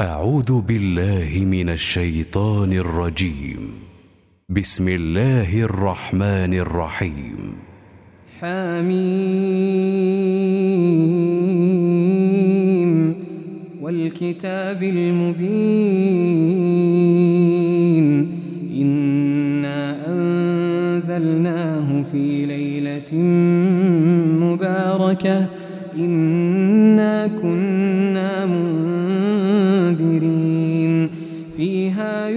أعوذ بالله من الشيطان الرجيم. بسم الله الرحمن الرحيم. حميم. والكتاب المبين. إنا أنزلناه في ليلة مباركة. إنا كنا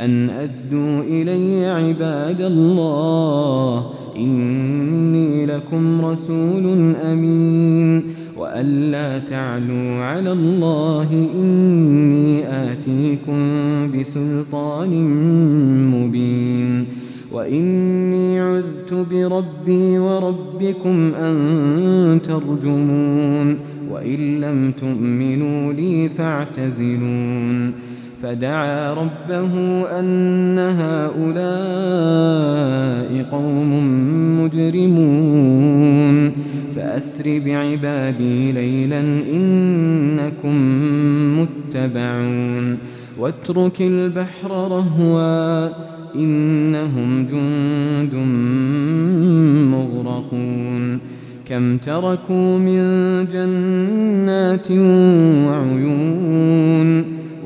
أن أدوا إلي عباد الله. إني لكم رسول أمين. وأن لا تعلوا على الله. إني آتيكم بسلطان مبين. وإني عذت بربي وربكم أن ترجمون. وإن لم تؤمنوا لي فاعتزلون. فدعا ربه أن هؤلاء قوم مجرمون. فأسر بعبادي ليلا إنكم متبعون. واترك البحر رهوا إنهم جند مغرقون. كم تركوا من جنات وعيون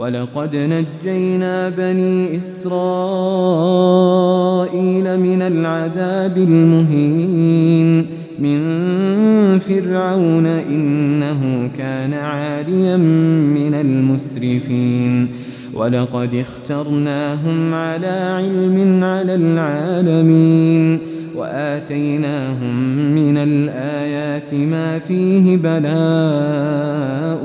ولقد نجينا بني إسرائيل من العذاب المهين من فرعون إنه كان عاليا من المسرفين ولقد اخترناهم على علم على العالمين وآتيناهم من الآيات ما فيه بلاء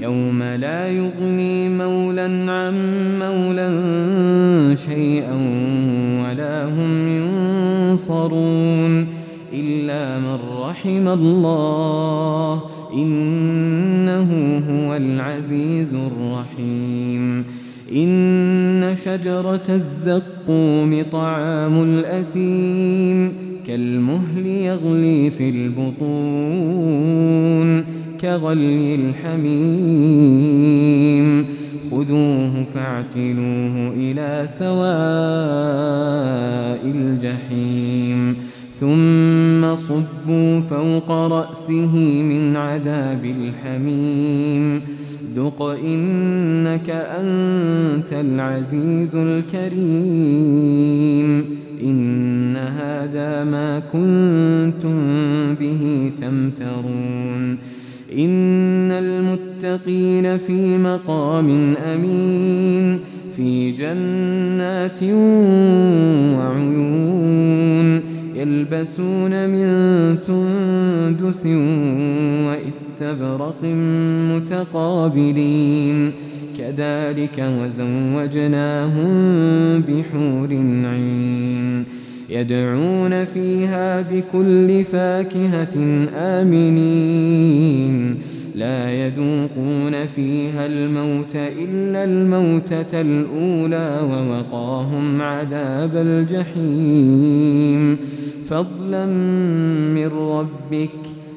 يوم لا يغني مولا عن مولا شيئا ولا هم ينصرون إلا من رحم الله إنه هو العزيز الرحيم. إن شجرة الزقوم طعام الأثيم كالمهل يغلي في البطون. كغلي الحميم. خذوه فاعتلوه إلى سواء الجحيم. ثم صبوا فوق رأسه من عذاب الحميم. ذق إنك أنت العزيز الكريم. إن هذا ما كنتم به تمترون. إن المتقين في مقام أمين في جنات وعيون يلبسون من سندس واستبرق متقابلين كذلك وزوجناهم بحور عين يدعون فيها بكل فاكهة آمنين. لا يذوقون فيها الموت إلا الموتة الأولى ووقاهم عذاب الجحيم. فضلا من ربك